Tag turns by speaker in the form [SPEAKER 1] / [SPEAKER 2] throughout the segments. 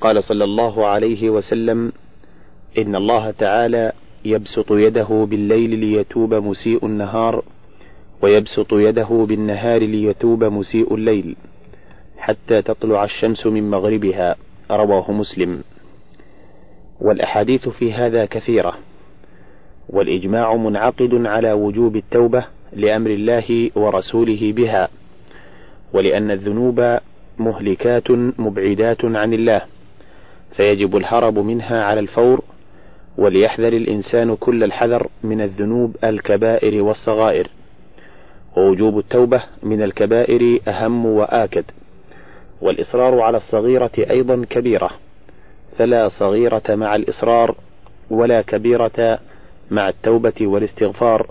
[SPEAKER 1] قال صلى الله عليه وسلم إن الله تعالى يبسط يده بالليل ليتوب مسيء النهار ويبسط يده بالنهار ليتوب مسيء الليل حتى تطلع الشمس من مغربها. رواه مسلم. والأحاديث في هذا كثيرة والإجماع منعقد على وجوب التوبة لأمر الله ورسوله بها ولأن الذنوب مهلكات مبعدات عن الله. فيجب الهرب منها على الفور وليحذر الإنسان كل الحذر من الذنوب الكبائر والصغائر. ووجوب التوبة من الكبائر أهم وآكد. والإصرار على الصغيرة أيضا كبيرة. فلا صغيرة مع الإصرار ولا كبيرة مع التوبة والاستغفار.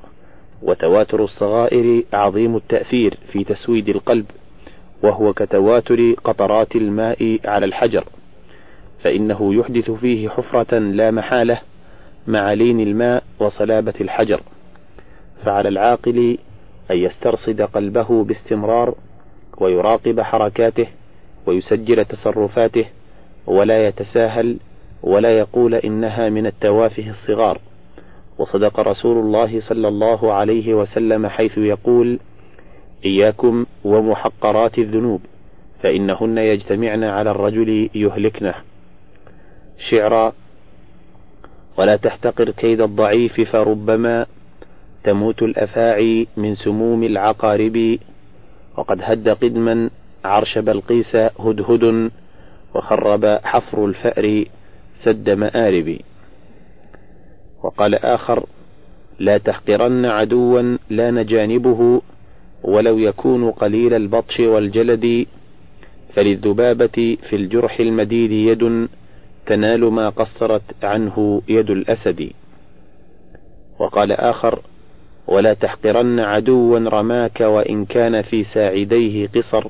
[SPEAKER 1] وتواتر الصغائر عظيم التأثير في تسويد القلب وهو كتواتر قطرات الماء على الحجر. فإنه يحدث فيه حفرة لا محالة مع لين الماء وصلابة الحجر فعلى العاقل أن يسترصد قلبه باستمرار ويراقب حركاته ويسجل تصرفاته ولا يتساهل ولا يقول إنها من التوافه الصغار. وصدق رسول الله صلى الله عليه وسلم حيث يقول إياكم ومحقرات الذنوب فإنهن يجتمعن على الرجل يهلكنه. شعرا ولا تحتقر كيد الضعيف فربما تموت الأفاعي من سموم العقارب. وقد هد قدما عرش بلقيس هدهد وخرب حفر الفأر سد مآرب. وقال آخر لا تحقرن عدوا لأن جانبه ولو يكون قليل البطش والجلد فللذبابة في الجرح المديد يد تنال ما قصرت عنه يد الأسد. وقال آخر ولا تحقرن عدوا رماك وإن كان في ساعديه قصر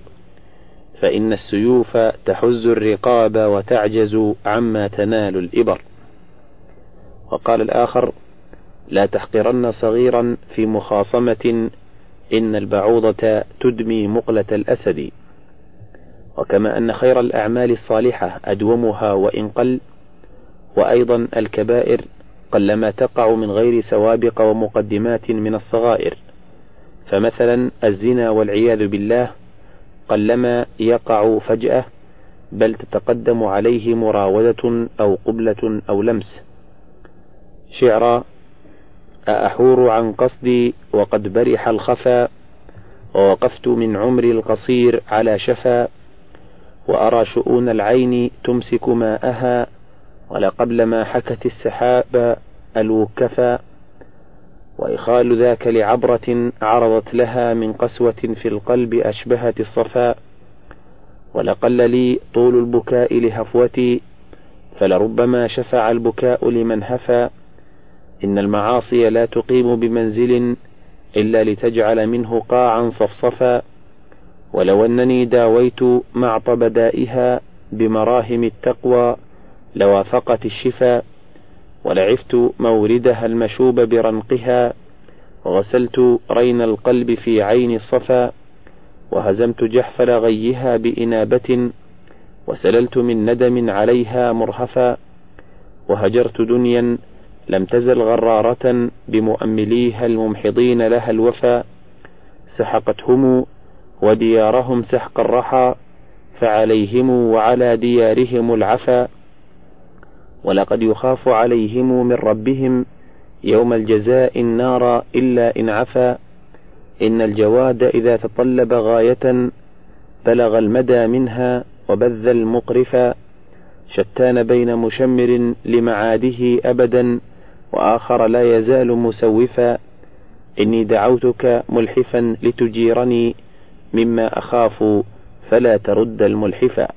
[SPEAKER 1] فإن السيوف تحز الرقاب وتعجز عما تنال الإبر. وقال الآخر لا تحقرن صغيرا في مخاصمة إن البعوضة تدمي مقلة الأسد. وكما أن خير الأعمال الصالحة أدومها وإن قل وأيضا الكبائر قلما تقع من غير سوابق ومقدمات من الصغائر. فمثلا الزنا والعياذ بالله قلما يقع فجأة بل تتقدم عليه مراودة أو قبلة أو لمس. شعرا أأحور عن قصدي وقد برح الخفا ووقفت من عمري القصير على شفا وأرى شؤون العين تمسك ماءها ولقبل ما حكت السحاب الوكفا وإخال ذاك لعبرة عرضت لها من قسوة في القلب أشبهت الصفاء ولقل لي طول البكاء لهفوتي فلربما شفع البكاء لمن هفى إن المعاصي لا تقيم بمنزل إلا لتجعل منه قاعا صفصفا. ولو أنني داويت معطب دائها بمراهم التقوى لوافقت الشفا ولعفت موردها المشوب برنقها وغسلت رين القلب في عين الصفا وهزمت جحفل غيها بإنابة وسللت من ندم عليها مرهفا وهجرت دنيا لم تزل غرارة بمؤمليها الممحضين لها الوفا سحقتهم وديارهم سحق الرحى فعليهم وعلى ديارهم العفا. ولقد يخاف عليهم من ربهم يوم الجزاء النار إلا إن عفا. إن الجواد إذا تطلب غاية بلغ المدى منها وبذ المقرفا شتان بين مشمر لمعاده أبدا وآخر لا يزال مسوفا. إني دعوتك ملحفا لتجيرني مما أخاف فلا ترد الملحفا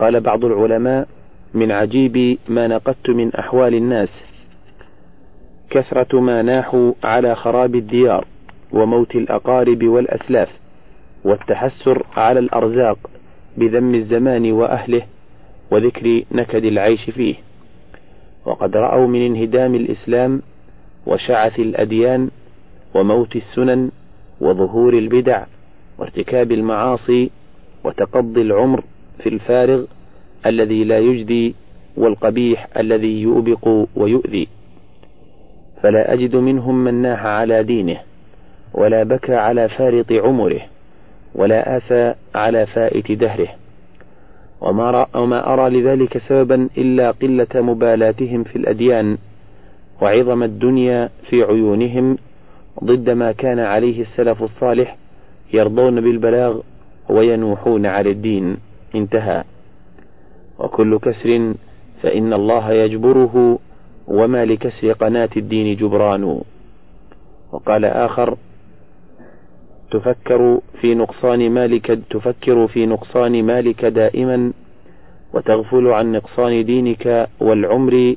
[SPEAKER 1] قال بعض العلماء من عجيب ما نقدت من أحوال الناس. كثرة ما ناحوا على خراب الديار وموت الأقارب والأسلاف والتحسر على الأرزاق بذم الزمان وأهله وذكر نكد العيش فيه. وقد رأوا من انهدام الإسلام وشعث الأديان وموت السنن وظهور البدع وارتكاب المعاصي وتقضي العمر في الفارغ الذي لا يجدي والقبيح الذي يؤبق ويؤذي. فلا أجد منهم من ناح على دينه ولا بكى على فارط عمره ولا آسى على فائت دهره. وما, وما أرى لذلك سببا إلا قلة مبالاتهم في الأديان وعظم الدنيا في عيونهم ضد ما كان عليه السلف الصالح يرضون بالبلاغ وينوحون على الدين. انتهى. وكل كسر فإن الله يجبره وما لكسر قناة الدين جبران. وقال آخر تفكر في نقصان مالك تفكر في نقصان مالك دائما وتغفل عن نقصان دينك والعمر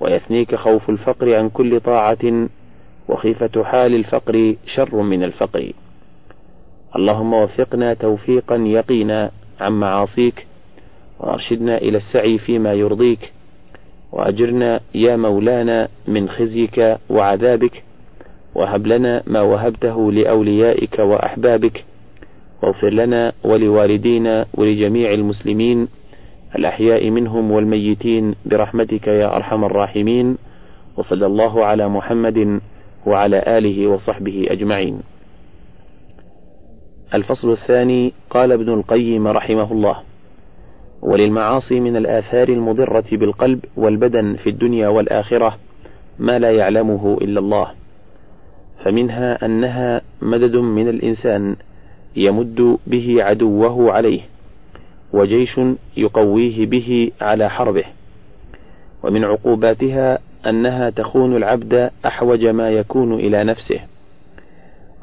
[SPEAKER 1] ويثنيك خوف الفقر عن كل طاعة وخيفة حال الفقر شر من الفقر. اللهم وفقنا توفيقا يقينا عن معاصيك وأرشدنا إلى السعي فيما يرضيك وأجرنا يا مولانا من خزيك وعذابك وهب لنا ما وهبته لأوليائك وأحبابك واغفر لنا ولوالدينا ولجميع المسلمين الأحياء منهم والميتين برحمتك يا أرحم الراحمين وصلى الله على محمد وعلى آله وصحبه أجمعين. الفصل الثاني قال ابن القيم رحمه الله: وللمعاصي من الآثار المضرة بالقلب والبدن في الدنيا والآخرة ما لا يعلمه إلا الله. فمنها أنها مدد من الإنسان يمد به عدوه عليه وجيش يقويه به على حربه ومن عقوباتها أنها تخون العبد أحوج ما يكون إلى نفسه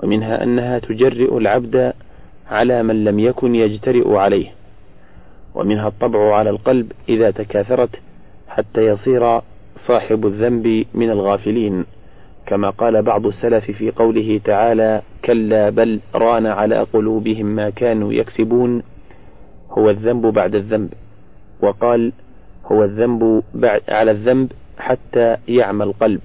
[SPEAKER 1] ومنها أنها تجرئ العبد على من لم يكن يجترئ عليه ومنها الطبع على القلب إذا تكاثرت حتى يصير صاحب الذنب من الغافلين كما قال بعض السلف في قوله تعالى كلا بل ران على قلوبهم ما كانوا يكسبون هو الذنب بعد الذنب وقال هو الذنب بعد على الذنب حتى يعمى القلب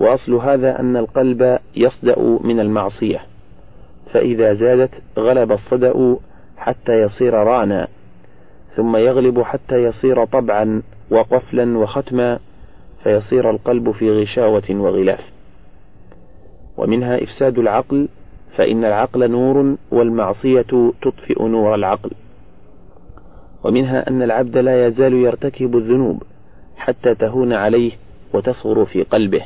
[SPEAKER 1] وأصل هذا أن القلب يصدأ من المعصية فإذا زادت غلب الصدأ حتى يصير رانا ثم يغلب حتى يصير طبعا وقفلا وختما فيصير القلب في غشاوة وغلاف. ومنها إفساد العقل فإن العقل نور والمعصية تطفئ نور العقل. ومنها أن العبد لا يزال يرتكب الذنوب حتى تهون عليه وتصغر في قلبه.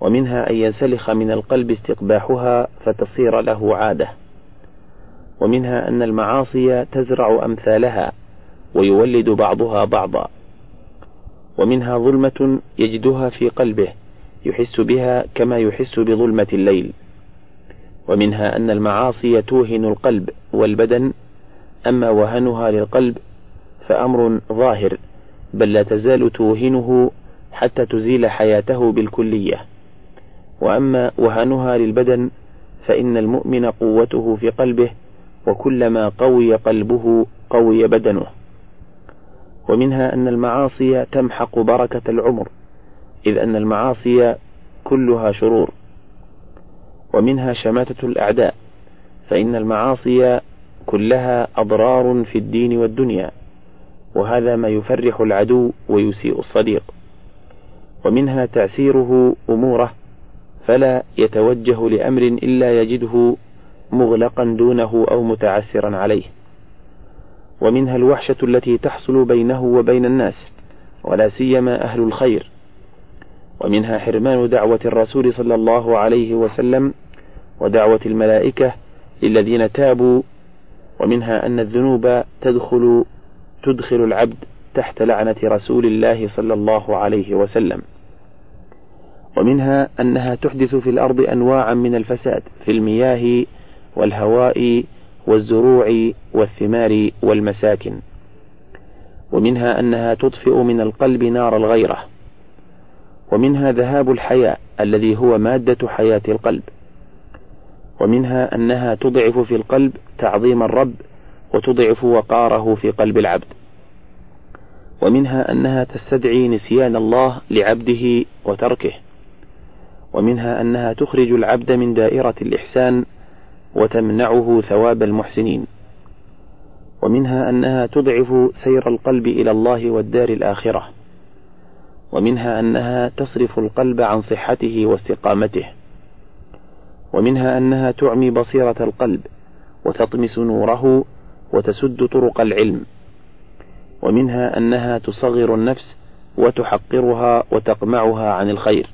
[SPEAKER 1] ومنها أن ينسلخ من القلب استقباحها فتصير له عادة. ومنها أن المعاصي تزرع أمثالها ويولد بعضها بعضا. ومنها ظلمة يجدها في قلبه يحس بها كما يحس بظلمة الليل. ومنها أن المعاصي توهن القلب والبدن أما وهنها للقلب فأمر ظاهر بل لا تزال توهنه حتى تزيل حياته بالكلية. وأما وهنها للبدن فإن المؤمن قوته في قلبه وكلما قوي قلبه قوي بدنه. ومنها أن المعاصي تمحق بركة العمر إذ أن المعاصي كلها شرور. ومنها شماتة الأعداء فإن المعاصي كلها أضرار في الدين والدنيا. وهذا ما يفرح العدو ويسيء الصديق. ومنها تعسيره أموره فلا يتوجه لأمر إلا يجده مغلقا دونه أو متعسرا عليه. ومنها الوحشة التي تحصل بينه وبين الناس ولا سيما أهل الخير. ومنها حرمان دعوة الرسول صلى الله عليه وسلم ودعوة الملائكة للذين تابوا. ومنها أن الذنوب تدخل تدخل العبد تحت لعنة رسول الله صلى الله عليه وسلم. ومنها أنها تحدث في الأرض أنواعا من الفساد في المياه والهواء والزروع والثمار والمساكن. ومنها أنها تطفئ من القلب نار الغيرة. ومنها ذهاب الحياء الذي هو مادة حياة القلب. ومنها أنها تضعف في القلب تعظيم الرب وتضعف وقاره في قلب العبد. ومنها أنها تستدعي نسيان الله لعبده وتركه. ومنها أنها تخرج العبد من دائرة الإحسان وتمنعه ثواب المحسنين. ومنها أنها تضعف سير القلب إلى الله والدار الآخرة. ومنها أنها تصرف القلب عن صحته واستقامته. ومنها أنها تعمي بصيرة القلب وتطمس نوره وتسد طرق العلم. ومنها أنها تصغر النفس وتحقرها وتقمعها عن الخير.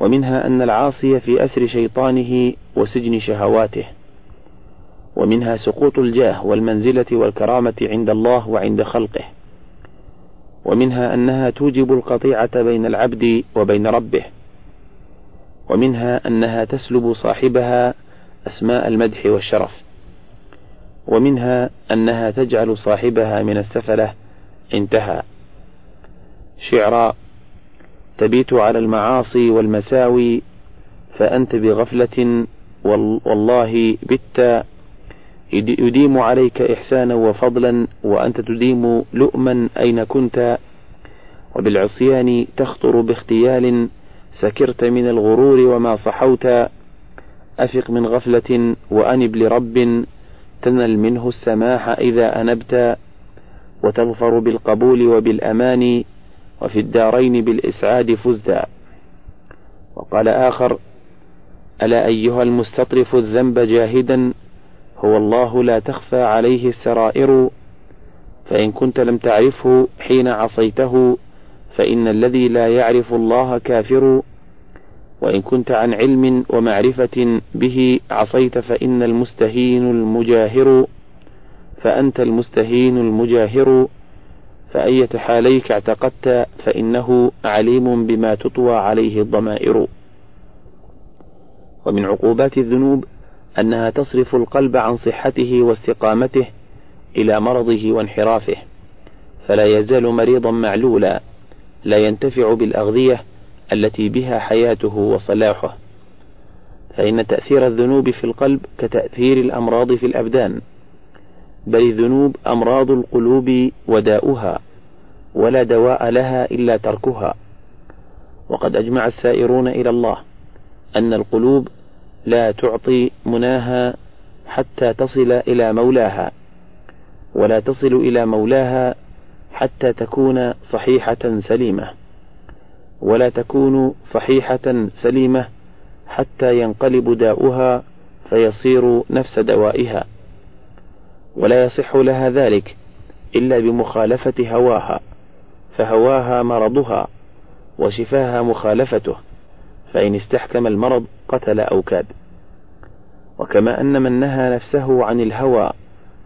[SPEAKER 1] ومنها أن العاصي في أسر شيطانه وسجن شهواته ومنها سقوط الجاه والمنزلة والكرامة عند الله وعند خلقه ومنها أنها توجب القطيعة بين العبد وبين ربه ومنها أنها تسلب صاحبها أسماء المدح والشرف ومنها أنها تجعل صاحبها من السفلة انتهى. شعرا تبيت على المعاصي والمساوي فأنت بغفلة والله بت يديم عليك إحسانا وفضلا وأنت تديم لؤما أين كنت. وبالعصيان تخطر باختيال سكرت من الغرور وما صحوت. أفق من غفلة وأنب لرب تنل منه السماح إذا أنبت. وتظفر بالقبول وبالأمان وفي الدارين بالإسعاد فزتا وقال آخر ألا أيها المستطرف الذنب جاهدا هو الله لا تخفى عليه السرائر فإن كنت لم تعرفه حين عصيته فإن الذي لا يعرف الله كافر وإن كنت عن علم ومعرفة به عصيت فإن المستهين المجاهر فأنت المستهين المجاهر. فأية حاليك اعتقدت فإنه عليم بما تطوى عليه الضمائر. ومن عقوبات الذنوب أنها تصرف القلب عن صحته واستقامته إلى مرضه وانحرافه فلا يزال مريضا معلولا لا ينتفع بالأغذية التي بها حياته وصلاحه. فإن تأثير الذنوب في القلب كتأثير الأمراض في الأبدان بل الذنوب أمراض القلوب وداؤها. ولا دواء لها إلا تركها. وقد أجمع السائرون إلى الله أن القلوب لا تعطي مناها حتى تصل إلى مولاها ولا تصل إلى مولاها حتى تكون صحيحة سليمة ولا تكون صحيحة سليمة حتى ينقلب داؤها فيصير نفس دوائها. ولا يصح لها ذلك إلا بمخالفة هواها. فهواها مرضها وشفاها مخالفته فإن استحكم المرض قتل أو كاد. وكما أن من نهى نفسه عن الهوى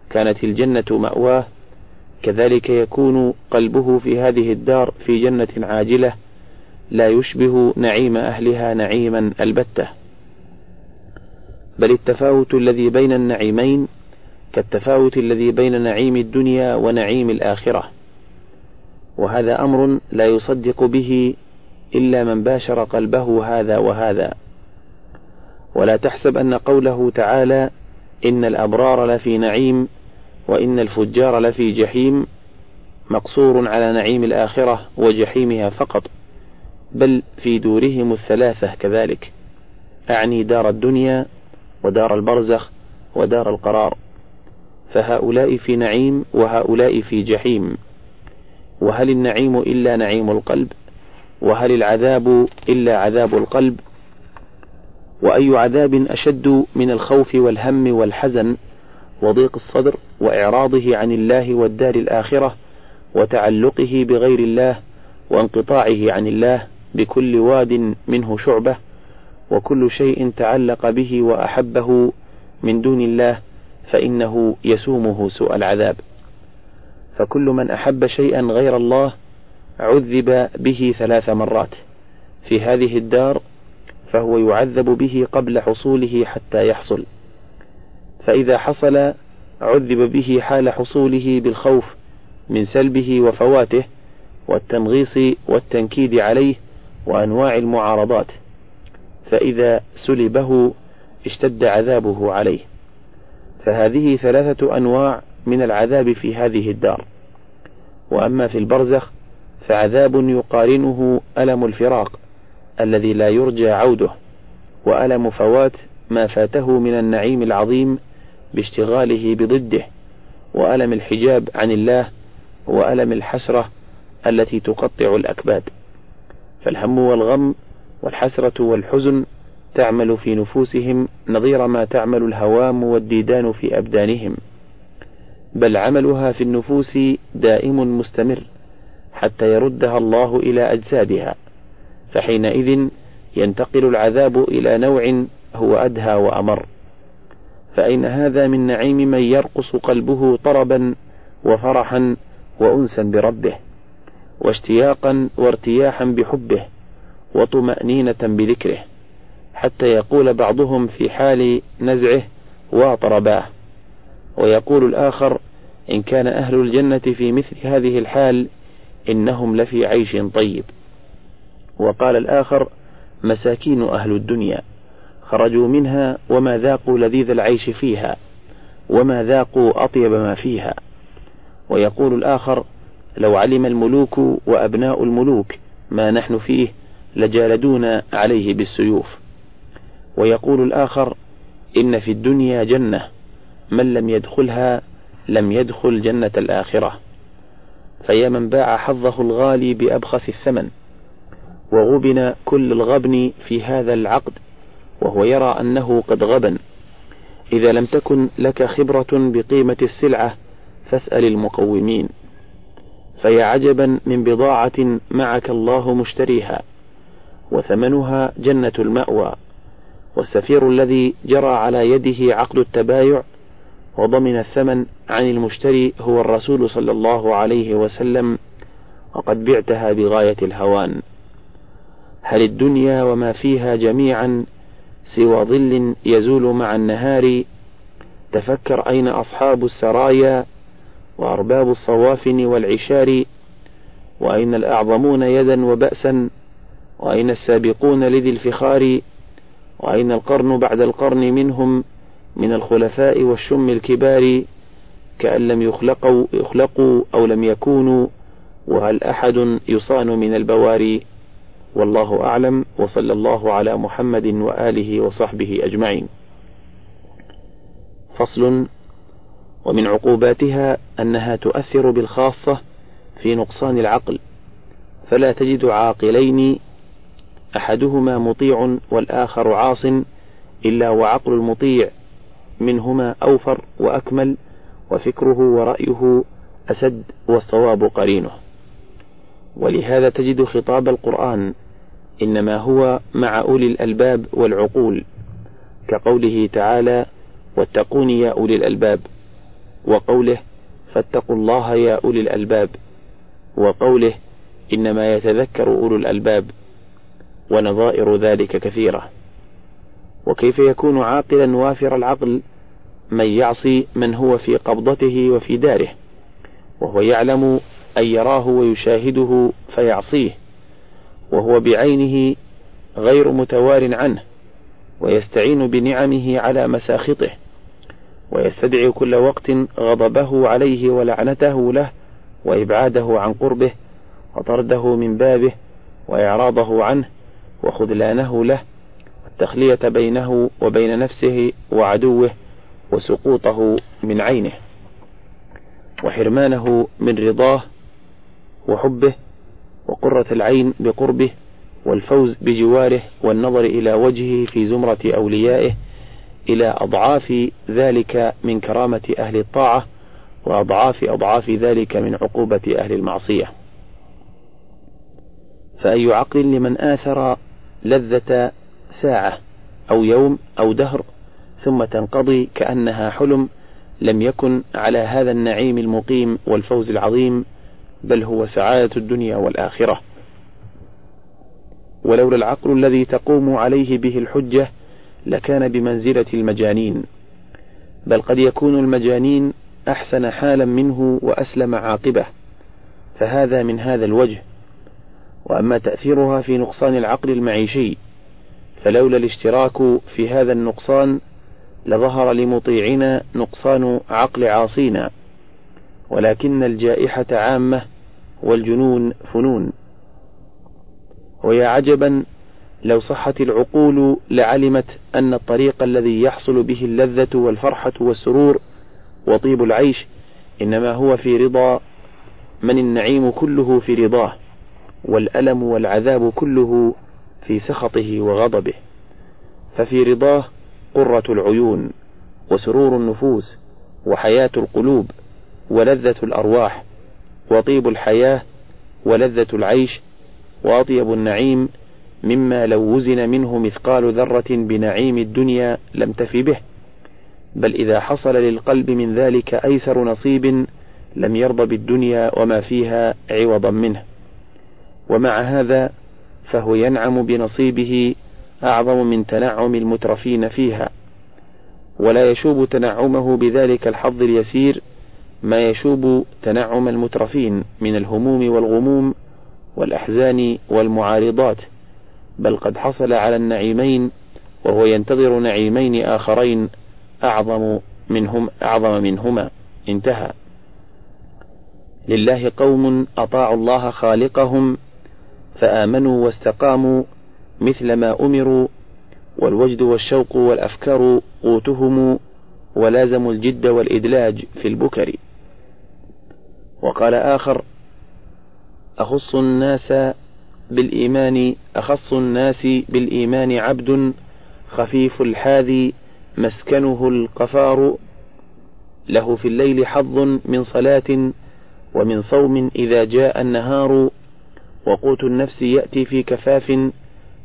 [SPEAKER 1] كانت الجنة مأواه كذلك يكون قلبه في هذه الدار في جنة عاجلة لا يشبه نعيم أهلها نعيما البتة. بل التفاوت الذي بين النعيمين كالتفاوت الذي بين نعيم الدنيا ونعيم الآخرة. وهذا أمر لا يصدق به إلا من باشر قلبه هذا وهذا. ولا تحسب أن قوله تعالى إن الأبرار لفي نعيم وإن الفجار لفي جحيم مقصور على نعيم الآخرة وجحيمها فقط بل في دورهم الثلاثة كذلك. أعني دار الدنيا ودار البرزخ ودار القرار. فهؤلاء في نعيم وهؤلاء في جحيم. وهل النعيم إلا نعيم القلب؟ وهل العذاب إلا عذاب القلب؟ وأي عذاب أشد من الخوف والهم والحزن وضيق الصدر وإعراضه عن الله والدار الآخرة وتعلقه بغير الله وانقطاعه عن الله بكل واد منه شعبة وكل شيء تعلق به وأحبه من دون الله فإنه يسومه سوء العذاب. فكل من أحب شيئا غير الله عذب به ثلاث مرات في هذه الدار فهو يعذب به قبل حصوله حتى يحصل. فإذا حصل عذب به حال حصوله بالخوف من سلبه وفواته والتنغيص والتنكيد عليه وأنواع المعارضات فإذا سلبه اشتد عذابه عليه. فهذه ثلاثة أنواع من العذاب في هذه الدار. وأما في البرزخ فعذاب يقارنه ألم الفراق الذي لا يرجى عوده وألم فوات ما فاته من النعيم العظيم باشتغاله بضده وألم الحجاب عن الله وألم الحسرة التي تقطع الأكباد. فالهم والغم والحسرة والحزن تعمل في نفوسهم نظير ما تعمل الهوام والديدان في أبدانهم. بل عملها في النفوس دائم مستمر حتى يردها الله إلى أجسادها فحينئذ ينتقل العذاب إلى نوع هو أدهى وأمر. فأين هذا من نعيم من يرقص قلبه طربا وفرحا وأنسا بربه واشتياقا وارتياحا بحبه وطمأنينة بذكره حتى يقول بعضهم في حال نزعه واطرباه. ويقول الآخر إن كان أهل الجنة في مثل هذه الحال إنهم لفي عيش طيب. وقال الآخر مساكين أهل الدنيا خرجوا منها وما ذاقوا لذيذ العيش فيها وما ذاقوا أطيب ما فيها. ويقول الآخر لو علم الملوك وأبناء الملوك ما نحن فيه لجالدونا عليه بالسيوف. ويقول الآخر إن في الدنيا جنة من لم يدخلها لم يدخل جنة الآخرة. فيا من باع حظه الغالي بأبخس الثمن وغبن كل الغبن في هذا العقد وهو يرى أنه قد غبن. إذا لم تكن لك خبرة بقيمة السلعة فاسأل المقومين. فيا عجبا من بضاعة معك الله مشتريها وثمنها جنة المأوى. والسفير الذي جرى على يده عقد التبايع وضمن الثمن عن المشتري هو الرسول صلى الله عليه وسلم وقد بعتها بغاية الهوان. هل الدنيا وما فيها جميعا سوى ظل يزول مع النهار؟ تفكر أين أصحاب السرايا وأرباب الصوافن والعشار؟ وأين الأعظمون يدا وبأسا؟ وأين السابقون لذي الفخار؟ وأين القرن بعد القرن منهم؟ من الخلفاء والشم الكبار كأن لم يخلقوا, يخلقوا أو لم يكونوا وهل أحد يصان من البواري؟ والله أعلم وصلى الله على محمد وآله وصحبه أجمعين. فصل ومن عقوباتها أنها تؤثر بالخاصة في نقصان العقل فلا تجد عاقلين أحدهما مطيع والآخر عاص إلا وعقل المطيع. منهما أوفر وأكمل وفكره ورأيه أسد والصواب قرينه. ولهذا تجد خطاب القرآن إنما هو مع أولي الألباب والعقول كقوله تعالى واتقون يا أولي الألباب وقوله فاتقوا الله يا أولي الألباب وقوله إنما يتذكر أولو الألباب ونظائر ذلك كثيرة. وكيف يكون عاقلا وافر العقل من يعصي من هو في قبضته وفي داره وهو يعلم أن يراه ويشاهده فيعصيه وهو بعينه غير متوار عنه ويستعين بنعمه على مساخطه ويستدعي كل وقت غضبه عليه ولعنته له وإبعاده عن قربه وطرده من بابه وإعراضه عنه وخذلانه له والتخلية بينه وبين نفسه وعدوه وسقوطه من عينه وحرمانه من رضاه وحبه وقرة العين بقربه والفوز بجواره والنظر إلى وجهه في زمرة أوليائه إلى أضعاف ذلك من كرامة أهل الطاعة وأضعاف أضعاف ذلك من عقوبة أهل المعصية. فأي عقل لمن آثر لذة ساعة أو يوم أو دهر ثم تنقضي كأنها حلم لم يكن على هذا النعيم المقيم والفوز العظيم بل هو سعادة الدنيا والآخرة. ولولا العقل الذي تقوم عليه به الحجة لكان بمنزلة المجانين. بل قد يكون المجانين أحسن حالا منه وأسلم عاقبة. فهذا من هذا الوجه. وأما تأثيرها في نقصان العقل المعيشي فلولا الاشتراك في هذا النقصان لظهر لمطيعنا نقصان عقل عاصينا ولكن الجائحة عامة والجنون فنون. ويا عجبا لو صحت العقول لعلمت أن الطريق الذي يحصل به اللذة والفرحة والسرور وطيب العيش إنما هو في رضا من النعيم كله في رضاه والألم والعذاب كله في سخطه وغضبه ففي رضاه قرة العيون وسرور النفوس وحياة القلوب ولذة الأرواح وطيب الحياة ولذة العيش وأطيب النعيم مما لو وزن منه مثقال ذرة بنعيم الدنيا لم تف به بل إذا حصل للقلب من ذلك أيسر نصيب لم يرضى بالدنيا وما فيها عوضا منه. ومع هذا فهو ينعم بنصيبه أعظم من تنعم المترفين فيها. ولا يشوب تنعمه بذلك الحظ اليسير ما يشوب تنعم المترفين من الهموم والغموم والأحزان والمعارضات بل قد حصل على النعيمين وهو ينتظر نعيمين آخرين أعظم منهم أعظم منهما. انتهى. لله قوم أطاعوا الله خالقهم فآمنوا واستقاموا مثل ما أمروا والوجد والشوق والأفكار قوتهم ولازموا الجد والإدلاج في البكر. وقال آخر أخص الناس بالإيمان أخص الناس بالإيمان عبد خفيف الحاذي مسكنه القفار. له في الليل حظ من صلاة ومن صوم إذا جاء النهار وقوت النفس يأتي في كفاف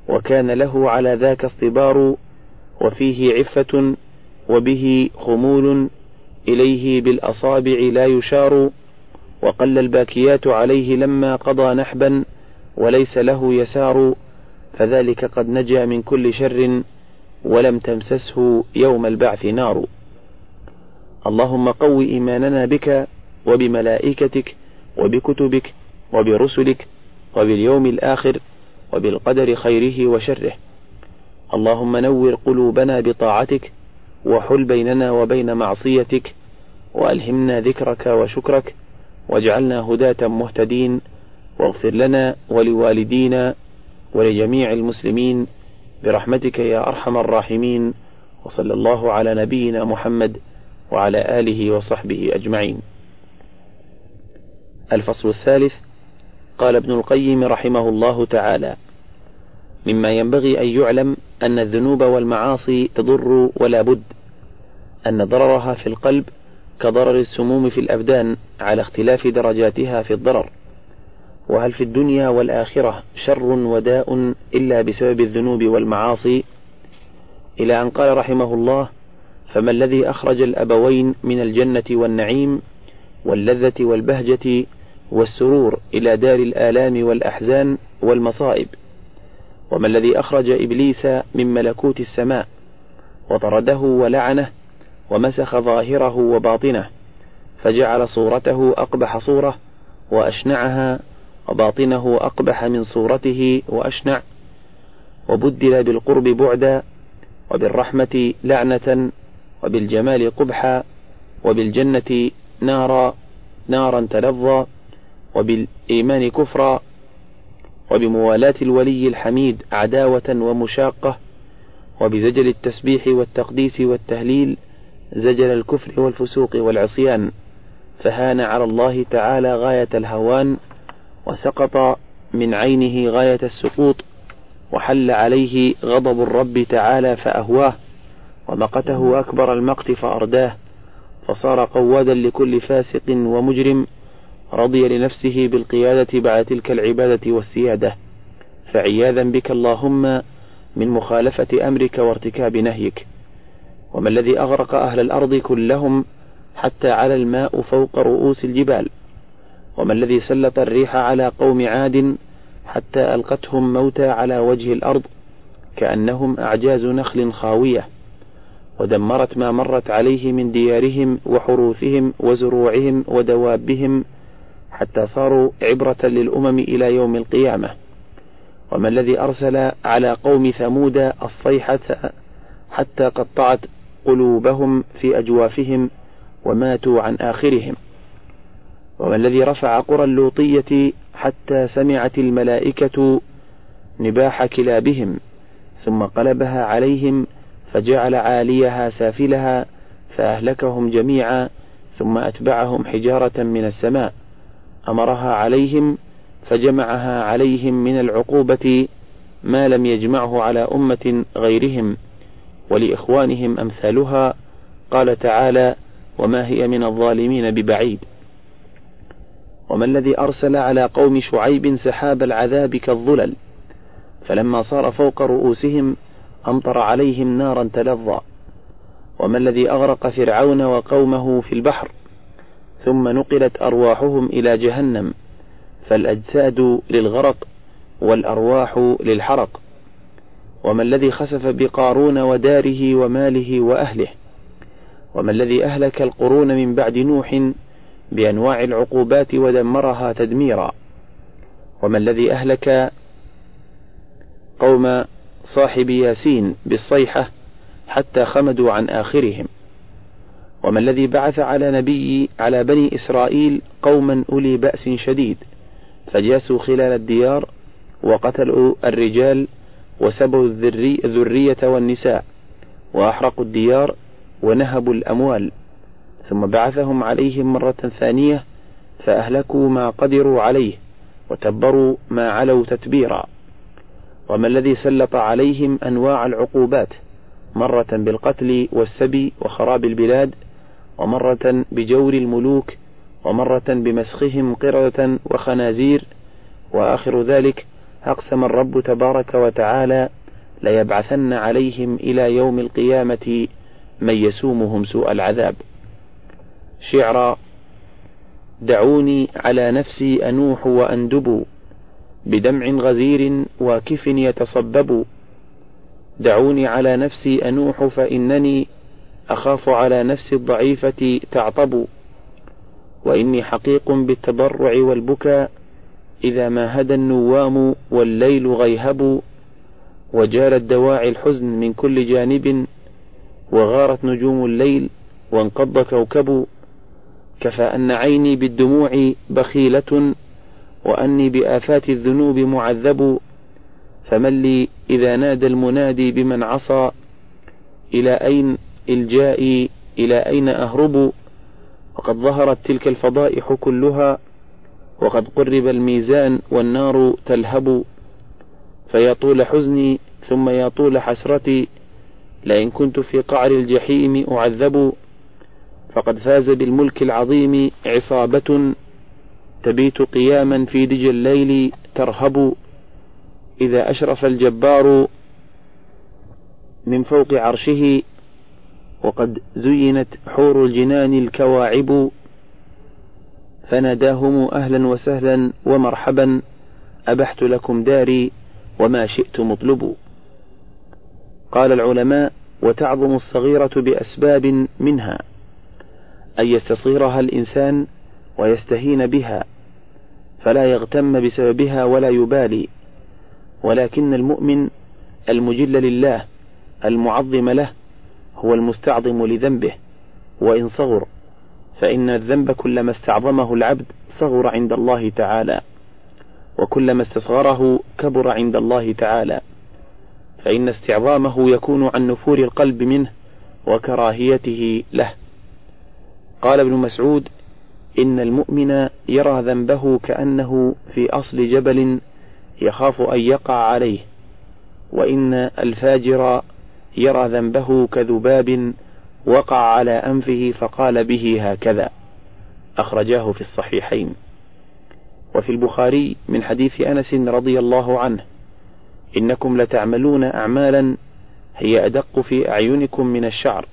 [SPEAKER 1] وكان له على ذاك اصطبار وفيه عفة وبه خمول إليه بالأصابع لا يشار وقل الباكيات عليه لما قضى نحبا وليس له يسار فذلك قد نجا من كل شر ولم تمسسه يوم البعث نار. اللهم قو إيماننا بك وبملائكتك وبكتبك وبرسلك وباليوم الآخر وبالقدر خيره وشره اللهم نور قلوبنا بطاعتك وحل بيننا وبين معصيتك وألهمنا ذكرك وشكرك واجعلنا هداة مهتدين واغفر لنا ولوالدينا ولجميع المسلمين برحمتك يا أرحم الراحمين وصلى الله على نبينا محمد وعلى آله وصحبه أجمعين. الفصل الثالث قال ابن القيم رحمه الله تعالى: مما ينبغي أن يعلم أن الذنوب والمعاصي تضر ولا بد أن ضررها في القلب كضرر السموم في الأبدان على اختلاف درجاتها في الضرر وهل في الدنيا والآخرة شر وداء إلا بسبب الذنوب والمعاصي؟ إلى أن قال رحمه الله فما الذي أخرج الأبوين من الجنة والنعيم واللذة والبهجة والسرور إلى دار الآلام والأحزان والمصائب. وما الذي أخرج إبليس من ملكوت السماء؟ وطرده ولعنه ومسخ ظاهره وباطنه فجعل صورته أقبح صورة وأشنعها وباطنه أقبح من صورته وأشنع. وبدل بالقرب بعدا وبالرحمة لعنة وبالجمال قبحا وبالجنة نارا نارا تلظى. وبالإيمان كفرا وبموالاة الولي الحميد عداوة ومشاقة وبزجل التسبيح والتقديس والتهليل زجل الكفر والفسوق والعصيان فهان على الله تعالى غاية الهوان وسقط من عينه غاية السقوط وحل عليه غضب الرب تعالى فأهواه ومقته أكبر المقت فأرداه فصار قوادا لكل فاسق ومجرم رضي لنفسه بالقيادة بعد تلك العبادة والسيادة. فعياذا بك اللهم من مخالفة أمرك وارتكاب نهيك. وما الذي أغرق أهل الأرض كلهم حتى على الماء فوق رؤوس الجبال؟ وما الذي سلط الريح على قوم عاد حتى ألقتهم موتى على وجه الأرض كأنهم أعجاز نخل خاوية؟ ودمرت ما مرت عليه من ديارهم وحروثهم وزروعهم ودوابهم حتى صاروا عبرة للأمم إلى يوم القيامة. وما الذي أرسل على قوم ثمود الصيحة حتى قطعت قلوبهم في أجوافهم وماتوا عن آخرهم. وما الذي رفع قرى اللوطية حتى سمعت الملائكة نباح كلابهم ثم قلبها عليهم فجعل عاليها سافلها فأهلكهم جميعا ثم أتبعهم حجارة من السماء. أمرها عليهم فجمعها عليهم من العقوبة ما لم يجمعه على أمة غيرهم ولإخوانهم أمثالها قال تعالى وما هي من الظالمين ببعيد. وما الذي أرسل على قوم شعيب سحاب العذاب كالظلل. فلما صار فوق رؤوسهم أمطر عليهم نارا تلظى. وما الذي أغرق فرعون وقومه في البحر ثم نقلت أرواحهم إلى جهنم فالأجساد للغرق والأرواح للحرق. وما الذي خسف بقارون وداره وماله وأهله؟ وما الذي أهلك القرون من بعد نوح بأنواع العقوبات ودمرها تدميرا؟ وما الذي أهلك قوم صاحب ياسين بالصيحة حتى خمدوا عن آخرهم؟ وما الذي بعث على نبي على بني إسرائيل قوما أولي بأس شديد فجاسوا خلال الديار وقتلوا الرجال وسبوا الذرية والنساء وأحرقوا الديار ونهبوا الأموال ثم بعثهم عليهم مرة ثانية فأهلكوا ما قدروا عليه وتبروا ما علوا تتبيرا. وما الذي سلط عليهم أنواع العقوبات مرة بالقتل والسبي وخراب البلاد ومرة بجور الملوك ومرة بمسخهم قردة وخنازير وآخر ذلك أقسم الرب تبارك وتعالى ليبعثن عليهم إلى يوم القيامة من يسومهم سوء العذاب. شعرا دعوني على نفسي أنوح وأندب بدمع غزير واكف يتصبب. دعوني على نفسي أنوح فإنني أخاف على نفسي الضعيفة تعطب وإني حقيق بالتضرع والبكاء إذا ما هدى النوام والليل غيهب وجالت دواعي الحزن من كل جانب وغارت نجوم الليل وانقض كوكب كفى أن عيني بالدموع بخيلة وأني بآفات الذنوب معذب فمن لي إذا نادى المنادي بمن عصى إلى أين الجائي إلى أين أهرب؟ وقد ظهرت تلك الفضائح كلها وقد قرب الميزان والنار تلهب فيا طول حزني ثم يا طول حسرتي لئن كنت في قعر الجحيم أعذب. فقد فاز بالملك العظيم عصابة تبيت قياما في دج الليل ترهب. إذا أشرف الجبار من فوق عرشه وقد زينت حور الجنان الكواعب فناداهم أهلا وسهلا ومرحبا أبحت لكم داري وما شئت مطلب قال العلماء وتعظم الصغيرة بأسباب منها أن يستصغرها الإنسان ويستهين بها فلا يغتم بسببها ولا يبالي ولكن المؤمن المجل لله المعظم له هو المستعظم لذنبه وإن صغر فإن الذنب كلما استعظمه العبد صغر عند الله تعالى وكلما استصغره كبر عند الله تعالى فإن استعظامه يكون عن نفور القلب منه وكراهيته له. قال ابن مسعود إن المؤمن يرى ذنبه كأنه في أصل جبل يخاف أن يقع عليه وإن الفاجر يرى ذنبه كذباب وقع على أنفه فقال به هكذا. أخرجاه في الصحيحين. وفي البخاري من حديث أنس رضي الله عنه إنكم لتعملون أعمالا هي أدق في أعينكم من الشعر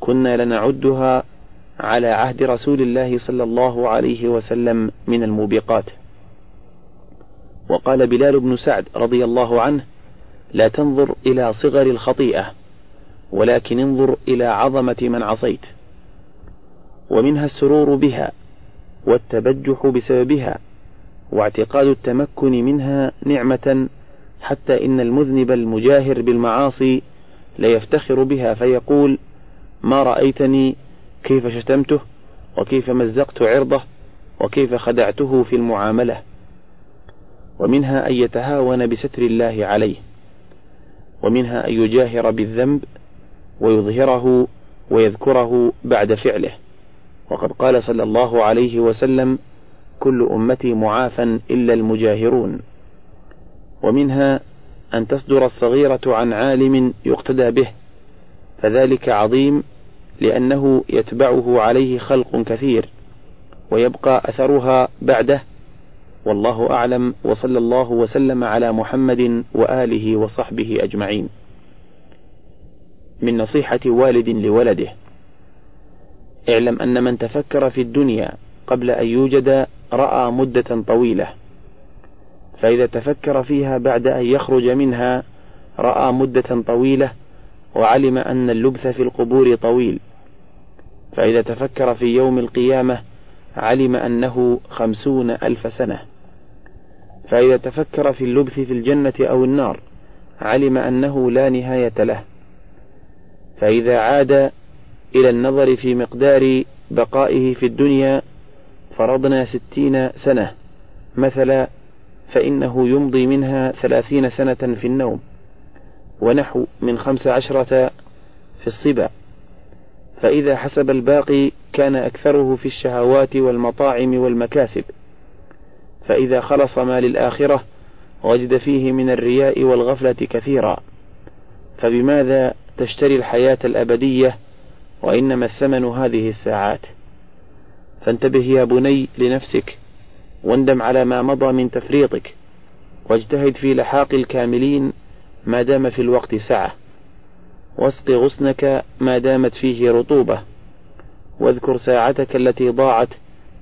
[SPEAKER 1] كنا لنعدها على عهد رسول الله صلى الله عليه وسلم من الموبقات. وقال بلال بن سعد رضي الله عنه لا تنظر إلى صغر الخطيئة ولكن انظر إلى عظمة من عصيت ومنها السرور بها والتبجح بسببها واعتقاد التمكن منها نعمة حتى إن المذنب المجاهر بالمعاصي ليفتخر بها فيقول ما رأيتني كيف شتمته وكيف مزقت عرضه وكيف خدعته في المعاملة. ومنها أن يتهاون بستر الله عليه. ومنها أن يجاهر بالذنب ويظهره ويذكره بعد فعله. وقد قال صلى الله عليه وسلم كل أمتي معافى إلا المجاهرون. ومنها أن تصدر الصغيرة عن عالم يقتدى به. فذلك عظيم لأنه يتبعه عليه خلق كثير ويبقى أثرها بعده والله أعلم وصلى الله وسلم على محمد وآله وصحبه أجمعين. من نصيحة والد لولده اعلم أن من تفكر في الدنيا قبل أن يوجد رأى مدة طويلة فإذا تفكر فيها بعد أن يخرج منها رأى مدة طويلة وعلم أن اللبث في القبور طويل فإذا تفكر في يوم القيامة علم أنه خمسون ألف سنة. فإذا تفكر في اللبث في الجنة أو النار علم أنه لا نهاية له. فإذا عاد إلى النظر في مقدار بقائه في الدنيا فرضنا ستين سنة مثلا فإنه يمضي منها ثلاثين سنة في النوم ونحو من خمس عشرة في الصبا. فإذا حسب الباقي كان أكثره في الشهوات والمطاعم والمكاسب. فإذا خلص ما للآخرة وجد فيه من الرياء والغفلة كثيرا. فبماذا تشتري الحياة الأبدية وإنما الثمن هذه الساعات؟ فانتبه يا بني لنفسك واندم على ما مضى من تفريطك واجتهد في لحاق الكاملين ما دام في الوقت سعة. واسق غصنك ما دامت فيه رطوبة. واذكر ساعتك التي ضاعت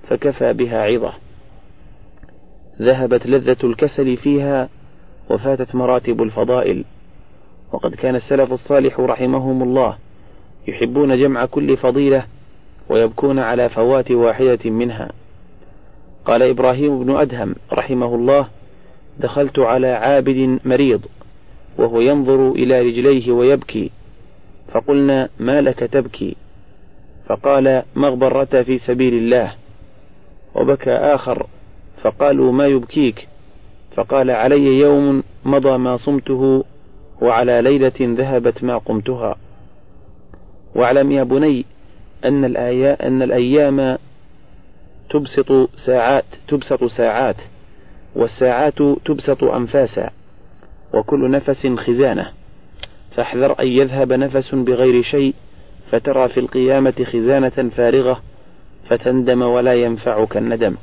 [SPEAKER 1] فكفى بها عظة. ذهبت لذة الكسل فيها وفاتت مراتب الفضائل. وقد كان السلف الصالح رحمهم الله يحبون جمع كل فضيلة ويبكون على فوات واحدة منها. قال إبراهيم بن أدهم رحمه الله دخلت على عابد مريض وهو ينظر إلى رجليه ويبكي فقلنا ما لك تبكي؟ فقال مغبرة في سبيل الله. وبكى آخر فقالوا ما يبكيك؟ فقال علي يوم مضى ما صمته وعلى ليلة ذهبت ما قمتها. واعلم يا بني أن, الآيا أن الأيام تبسط ساعات تبسط ساعات والساعات تبسط أنفاسا وكل نفس خزانة. فاحذر أن يذهب نفس بغير شيء فترى في القيامة خزانة فارغة فتندم ولا ينفعك الندم.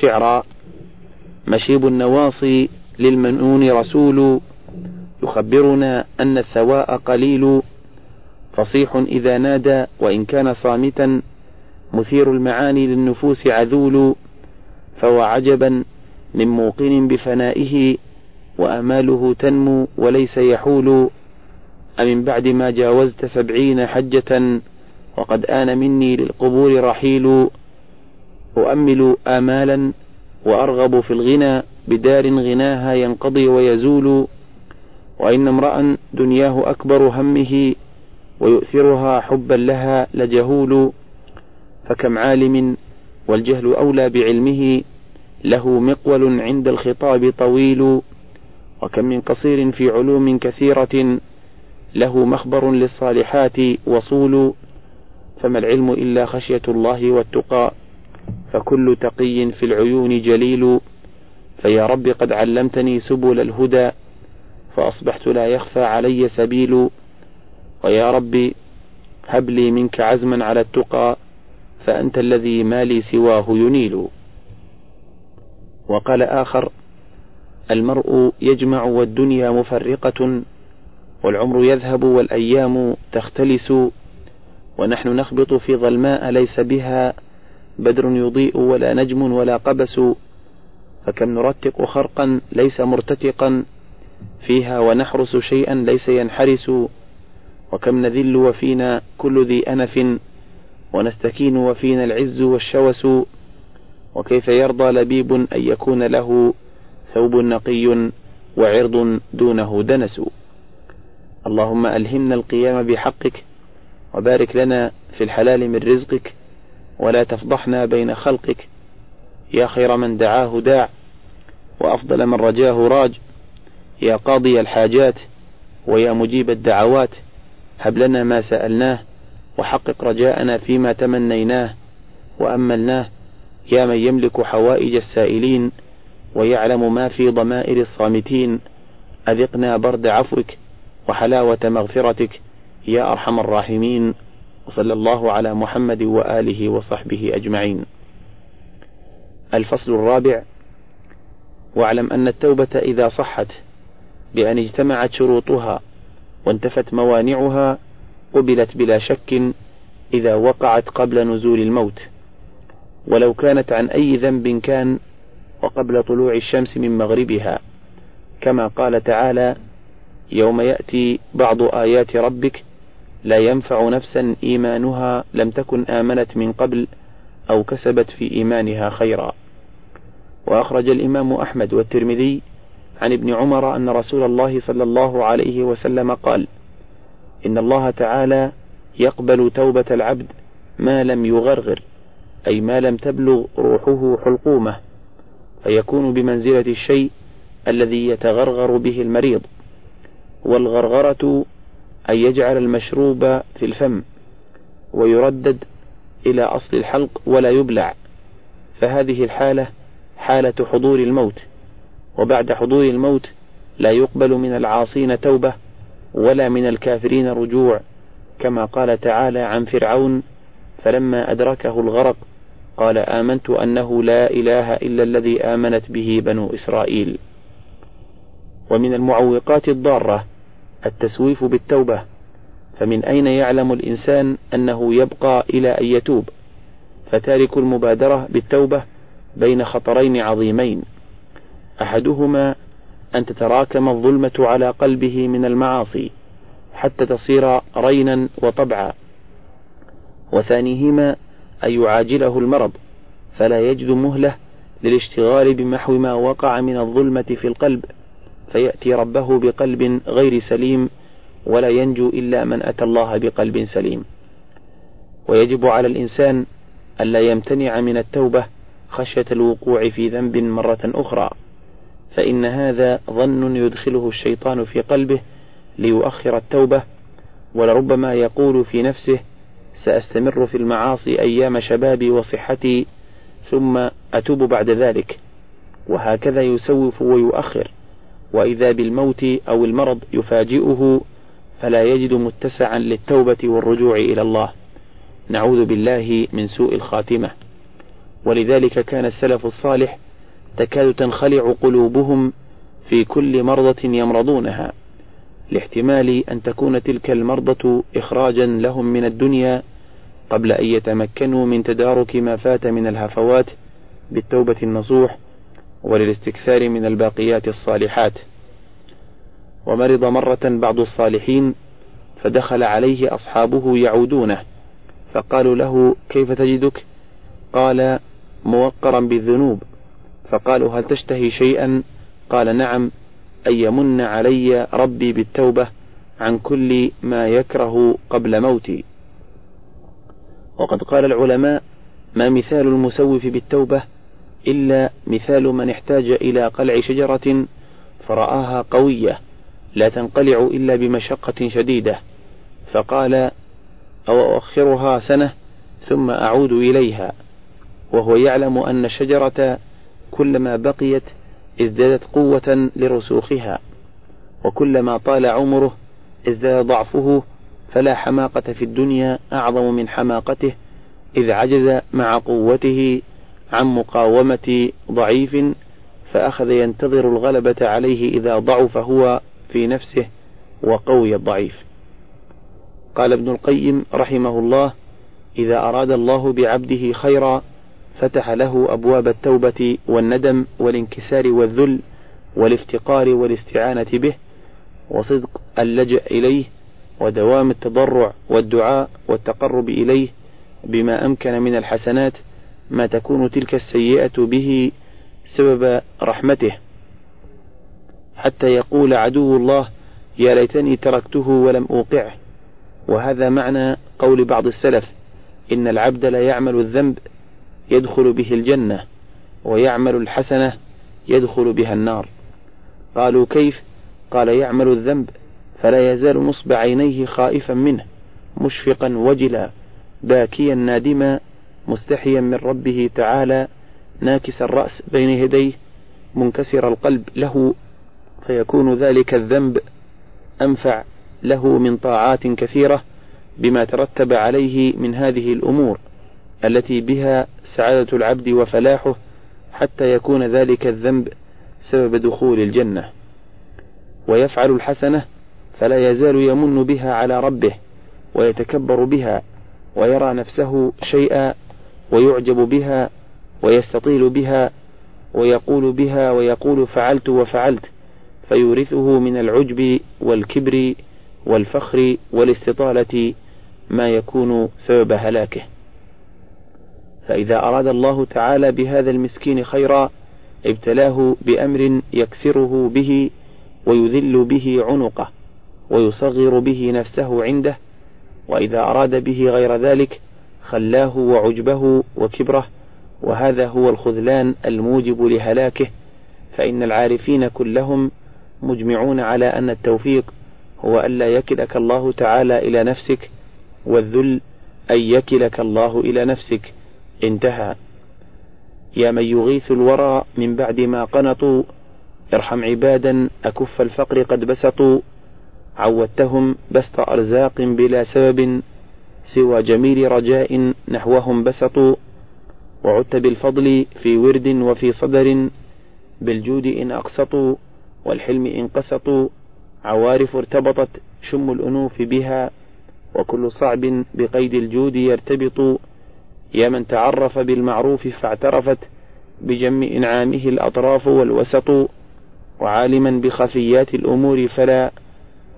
[SPEAKER 1] شعرا مشيب النواصي للمنون رسول يخبرنا أن الثواء قليل فصيح إذا نادى وإن كان صامتا مثير المعاني للنفوس عذول فهو عجبا من موقن بفنائه وأماله تنمو وليس يحول أمن بعد ما جاوزت سبعين حجة وقد آن مني للقبور رحيل. أؤمل آمالا وأرغب في الغنى بدار غناها ينقضي ويزول وإن امرأ دنياه أكبر همه ويؤثرها حبا لها لجهول فكم عالم والجهل أولى بعلمه له مقول عند الخطاب طويل وكم من قصير في علوم كثيرة له مخبر للصالحات وصول فما العلم إلا خشية الله والتقى. فكل تقي في العيون جليل فيا رب قد علمتني سبل الهدى فأصبحت لا يخفى علي سبيل ويا رب هب لي منك عزما على التقى فأنت الذي ما لي سواه ينيل. وقال آخر المرء يجمع والدنيا مفرقة والعمر يذهب والأيام تختلس ونحن نخبط في ظلماء ليس بها بدر يضيء ولا نجم ولا قبس فكم نرتق خرقا ليس مرتتقا فيها ونحرس شيئا ليس ينحرس وكم نذل وفينا كل ذي أنف ونستكين وفينا العز والشوس وكيف يرضى لبيب أن يكون له ثوب نقي وعرض دونه دنس. اللهم ألهمنا القيام بحقك وبارك لنا في الحلال من رزقك ولا تفضحنا بين خلقك. يا خير من دعاه داع وأفضل من رجاه راج. يا قاضي الحاجات ويا مجيب الدعوات. هب لنا ما سألناه وحقق رجاءنا فيما تمنيناه. وأملناه يا من يملك حوائج السائلين ويعلم ما في ضمائر الصامتين. أذقنا برد عفوك وحلاوة مغفرتك يا أرحم الراحمين. وصلى الله على محمد وآله وصحبه أجمعين. الفصل الرابع واعلم أن التوبة إذا صحت بأن اجتمعت شروطها وانتفت موانعها قبلت بلا شك إذا وقعت قبل نزول الموت. ولو كانت عن أي ذنب كان وقبل طلوع الشمس من مغربها. كما قال تعالى يوم يأتي بعض آيات ربك لا ينفع نفسا إيمانها لم تكن آمنت من قبل أو كسبت في إيمانها خيرا. وأخرج الإمام أحمد والترمذي عن ابن عمر أن رسول الله صلى الله عليه وسلم قال إن الله تعالى يقبل توبة العبد ما لم يغرغر أي ما لم تبلغ روحه حلقومه فيكون بمنزلة الشيء الذي يتغرغر به المريض. والغرغرة أن يجعل المشروب في الفم ويردد إلى أصل الحلق ولا يبلع. فهذه الحالة حالة حضور الموت وبعد حضور الموت لا يقبل من العاصين توبة ولا من الكافرين رجوع كما قال تعالى عن فرعون فلما أدركه الغرق قال آمنت أنه لا إله إلا الذي آمنت به بنو إسرائيل. ومن المعوقات الضارة التسويف بالتوبة فمن أين يعلم الإنسان أنه يبقى إلى أن يتوب؟ فتارك المبادرة بالتوبة بين خطرين عظيمين. أحدهما أن تتراكم الظلمة على قلبه من المعاصي حتى تصير رينا وطبعا. وثانيهما أن يعاجله المرض فلا يجد مهلة للاشتغال بمحو ما وقع من الظلمة في القلب. فيأتي ربه بقلب غير سليم ولا ينجو إلا من أتى الله بقلب سليم. ويجب على الإنسان ألا يمتنع من التوبة خشية الوقوع في ذنب مرة أخرى فإن هذا ظن يدخله الشيطان في قلبه ليؤخر التوبة ولربما يقول في نفسه سأستمر في المعاصي أيام شبابي وصحتي ثم أتوب بعد ذلك. وهكذا يسوف ويؤخر. وإذا بالموت أو المرض يفاجئه فلا يجد متسعا للتوبة والرجوع إلى الله. نعوذ بالله من سوء الخاتمة. ولذلك كان السلف الصالح تكاد تنخلع قلوبهم في كل مرضة يمرضونها لاحتمال أن تكون تلك المرضة إخراجا لهم من الدنيا قبل أن يتمكنوا من تدارك ما فات من الهفوات بالتوبة النصوح وللاستكثار من الباقيات الصالحات. ومرض مرة بعض الصالحين فدخل عليه أصحابه يعودونه فقالوا له كيف تجدك؟ قال موقرا بالذنوب. فقالوا هل تشتهي شيئا؟ قال نعم أن يمن علي ربي بالتوبة عن كل ما يكره قبل موتي. وقد قال العلماء ما مثال المسوف بالتوبة إلا مثال من احتاج إلى قلع شجرة فرآها قوية لا تنقلع إلا بمشقة شديدة فقال أو أؤخرها سنة ثم أعود إليها. وهو يعلم أن الشجرة كلما بقيت ازدادت قوة لرسوخها وكلما طال عمره ازداد ضعفه فلا حماقة في الدنيا أعظم من حماقته إذ عجز مع قوته عن مقاومة ضعيف فأخذ ينتظر الغلبة عليه إذا ضعف هو في نفسه وقوي الضعيف. قال ابن القيم رحمه الله: إذا أراد الله بعبده خيرا فتح له أبواب التوبة والندم والانكسار والذل والافتقار والاستعانة به وصدق اللجأ إليه ودوام التضرع والدعاء والتقرب إليه بما أمكن من الحسنات ما تكون تلك السيئة به سبب رحمته. حتى يقول عدو الله يا ليتني تركته ولم أوقعه. وهذا معنى قول بعض السلف إن العبد لا يعمل الذنب يدخل به الجنة ويعمل الحسنة يدخل بها النار. قالوا كيف؟ قال يعمل الذنب فلا يزال نصب عينيه خائفا منه مشفقا وجلا باكيا نادما مستحيا من ربه تعالى ناكس الرأس بين يديه منكسر القلب له فيكون ذلك الذنب أنفع له من طاعات كثيرة بما ترتب عليه من هذه الأمور التي بها سعادة العبد وفلاحه حتى يكون ذلك الذنب سبب دخول الجنة. ويفعل الحسنة فلا يزال يمن بها على ربه ويتكبر بها ويرى نفسه شيئا ويعجب بها ويستطيل بها ويقول بها ويقول فعلت وفعلت فيورثه من العجب والكبر والفخر والاستطالة ما يكون سبب هلاكه. فإذا أراد الله تعالى بهذا المسكين خيرا ابتلاه بأمر يكسره به ويذل به عنقه ويصغر به نفسه عنده وإذا أراد به غير ذلك خلاه وعجبه وكبره وهذا هو الخذلان الموجب لهلاكه فإن العارفين كلهم مجمعون على أن التوفيق هو ألا يكلك الله تعالى إلى نفسك والذل أن يكلك الله إلى نفسك. انتهى. يا من يغيث الورى من بعد ما قنطوا ارحم عبادا أكف الفقر قد بسطوا عودتهم بسط أرزاق بلا سبب سوى جميل رجاء نحوهم بسطوا وعدت بالفضل في ورد وفي صدر بالجود إن أقسطوا والحلم إن قسطوا عوارف ارتبطت شم الأنوف بها وكل صعب بقيد الجود يرتبط يا من تعرف بالمعروف فاعترفت بجم إنعامه الأطراف والوسط وعالما بخفيات الأمور فلا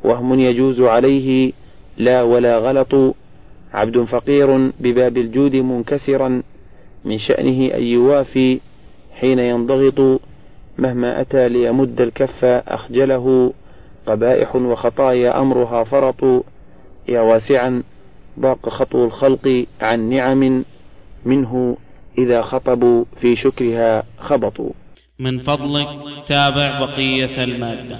[SPEAKER 1] وهم يجوز عليه لا ولا غلط عبد فقير بباب الجود منكسرا من شأنه أن يوافي حين ينضغط مهما أتى ليمد الكف أخجله قبائح وخطايا أمرها فرط. يا واسعا ضاق خطو الخلق عن نعم منه إذا خطبوا في شكرها خبطوا.
[SPEAKER 2] من فضلك تابع بقية المادة.